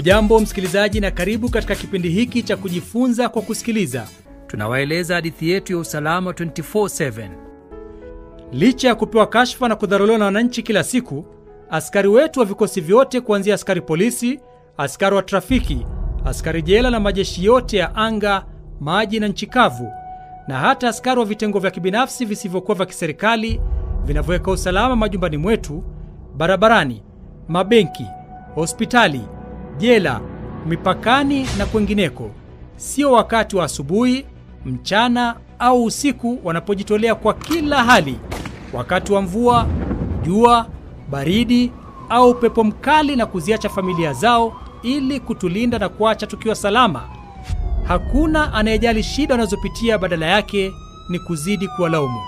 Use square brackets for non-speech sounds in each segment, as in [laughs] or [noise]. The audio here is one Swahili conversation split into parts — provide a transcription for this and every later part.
Hujambo msikilizaji, na karibu katika kipindi hiki cha kujifunza kwa kusikiliza. Tunawaeleza hadithi yetu ya usalama 24/7. Licha ya kupewa kashfa na kudharuliwa na wananchi kila siku, askari wetu wa vikosi vyote kuanzia askari polisi, askari wa trafiki, askari jela na majeshi yote ya anga, maji na nchi kavu, na hata askari wa vitengo vya kibinafsi visivyokuwa vya kiserikali vinavyoweka usalama majumbani mwetu, barabarani, mabenki, hospitali, jela, mipakani na kwengineko, sio wakati wa asubuhi, mchana au usiku wanapojitolea kwa kila hali, wakati wa mvua, jua, baridi au pepo mkali, na kuziacha familia zao ili kutulinda na kuacha tukiwa salama. Hakuna anayejali shida wanazopitia, badala yake ni kuzidi kuwalaumu.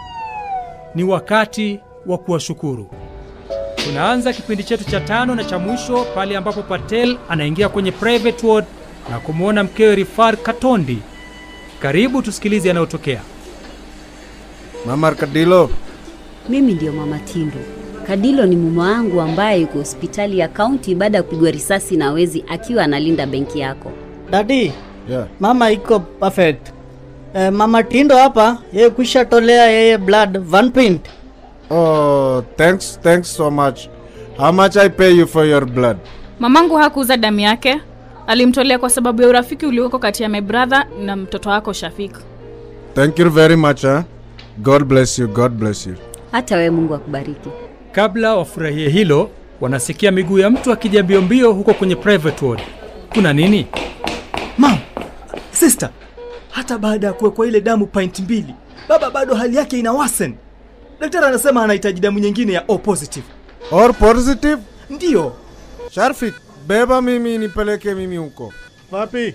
Ni wakati wa kuwashukuru. Tunaanza kipindi chetu cha tano na cha mwisho pale ambapo Patel anaingia kwenye private ward na kumwona mkewe Rifar Katondi. Karibu tusikilize yanayotokea. Mama Kadilo, Mimi ndiyo mama Tindo. Kadilo ni mume wangu ambaye yuko hospitali ya kaunti baada ya kupigwa risasi na wezi akiwa analinda benki yako. Dadi, yeah. mama iko perfect. Eh, mama Tindo hapa yeye kusha tolea yeye blood one pint. Oh, thanks, thanks so much. How much I pay you for your blood? Mamangu hakuuza damu yake, alimtolea kwa sababu ya urafiki ulioko kati ya my brother na mtoto wako Shafik. Thank you very much, huh? God bless you, God bless you. Hata wewe Mungu akubariki. Kabla wafurahie hilo, wanasikia miguu ya mtu akija mbio mbio huko kwenye private ward. Kuna nini? Mam, sister, hata baada ya kuwekwa ile damu pint mbili, baba bado hali yake ina worsen. Daktari anasema anahitaji damu nyingine ya O positive. Or positive? Ndiyo, Sharfik, beba mimi nipeleke mimi huko. Wapi?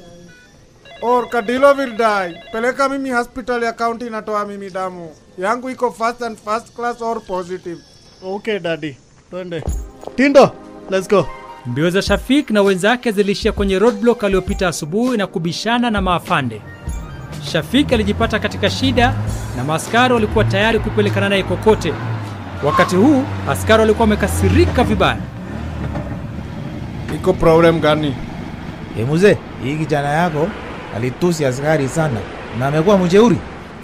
Or Kadilo will die. Peleka mimi hospital ya county natoa mimi damu. Yangu iko first and first class or positive. Okay daddy, twende. Tindo, let's go. Mbio za Shafik na wenzake ziliishia kwenye roadblock aliyopita asubuhi na kubishana na maafande. Shafik alijipata katika shida na maaskari walikuwa tayari kupelekana naye kokote. Wakati huu askari walikuwa wamekasirika vibaya. Iko problem gani? E mzee, hii kijana yako alitusi askari sana na amekuwa mjeuri.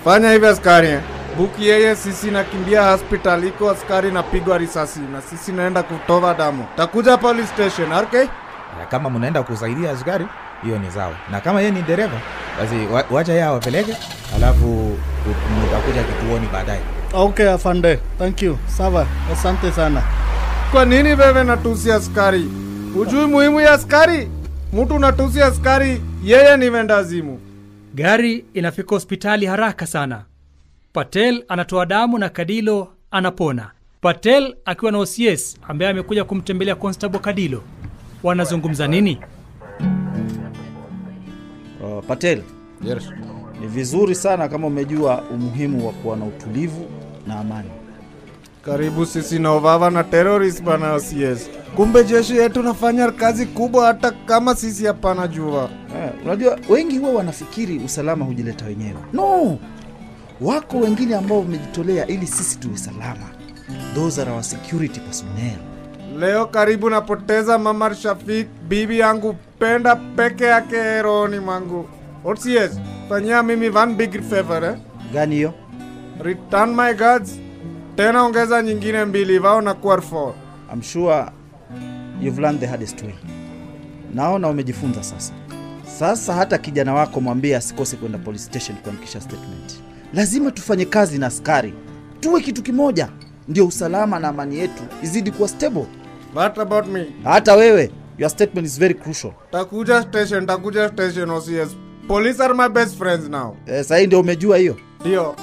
Fanya hivi askari. eh. Buki yeye sisi nakimbia hospital iko askari napigwa risasi na sisi naenda kutoa damu. Takuja police station, okay? Na kama mnaenda kusaidia askari, hiyo ni sawa. Na kama yeye ni dereva, basi wacha yeye awapeleke, alafu mtakuja kituoni baadaye. Okay afande, thank you. Sawa, asante sana. Kwa nini wewe natusi askari? Ujui muhimu ya askari? Mtu natusi askari, yeye ni wendazimu. Gari inafika hospitali haraka sana. Patel anatoa damu na Kadilo anapona. Patel akiwa na OCS ambaye amekuja kumtembelea Constable Kadilo. Wanazungumza nini? Patel, Yes. ni vizuri sana kama umejua umuhimu wa kuwa na utulivu na amani. Karibu sisi na na terrorist bana OCS. Kumbe jeshi yetu nafanya kazi kubwa hata kama sisi hapana jua. Eh, unajua wengi huwa wanafikiri usalama hujileta wenyewe. No, wako wengine ambao wamejitolea ili sisi tuwe salama. Those are our security personnel. Leo karibu napoteza mama Shafik, bibi yangu penda peke yake rohoni mwangu. Otsies, fanyia mimi one big favor eh? Gani hiyo? Return my guards. Tena ongeza nyingine mbili wao na kuwa four. I'm sure you've learned the hardest way. Naona umejifunza sasa. Sasa hata kijana wako mwambie asikose kwenda police station kuandikisha statement. Lazima tufanye kazi na askari, tuwe kitu kimoja, ndio usalama na amani yetu izidi kuwa stable. What about me? Hata wewe, your statement is very crucial. Takuja station, takuja station OCS. Police are my best friends now. Eh, sahii ndio umejua hiyo, Ndio.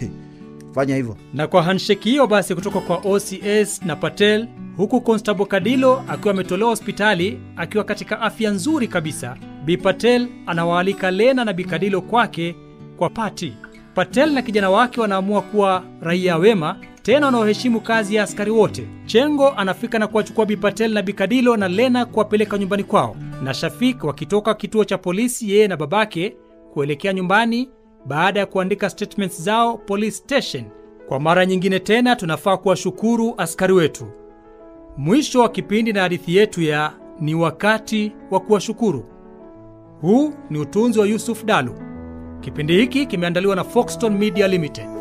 [laughs] fanya hivyo. Na kwa handshake hiyo basi kutoka kwa OCS na Patel, huku Constable Kadilo akiwa ametolewa hospitali akiwa katika afya nzuri kabisa, Bi Patel anawaalika Lena na Bi Kadilo kwake kwa pati. Patel na kijana wake wanaamua kuwa raia wema tena wanaoheshimu kazi ya askari wote. Chengo anafika na kuwachukua Bipatel na Bikadilo na Lena kuwapeleka nyumbani kwao, na Shafik wakitoka kituo cha polisi, yeye na babake kuelekea nyumbani baada ya kuandika statements zao police station. Kwa mara nyingine tena tunafaa kuwashukuru askari wetu. Mwisho wa kipindi na hadithi yetu ya ni wakati wa kuwashukuru. Huu ni utunzi wa Yusuf Dalu. Kipindi hiki kimeandaliwa na Foxton Media Limited.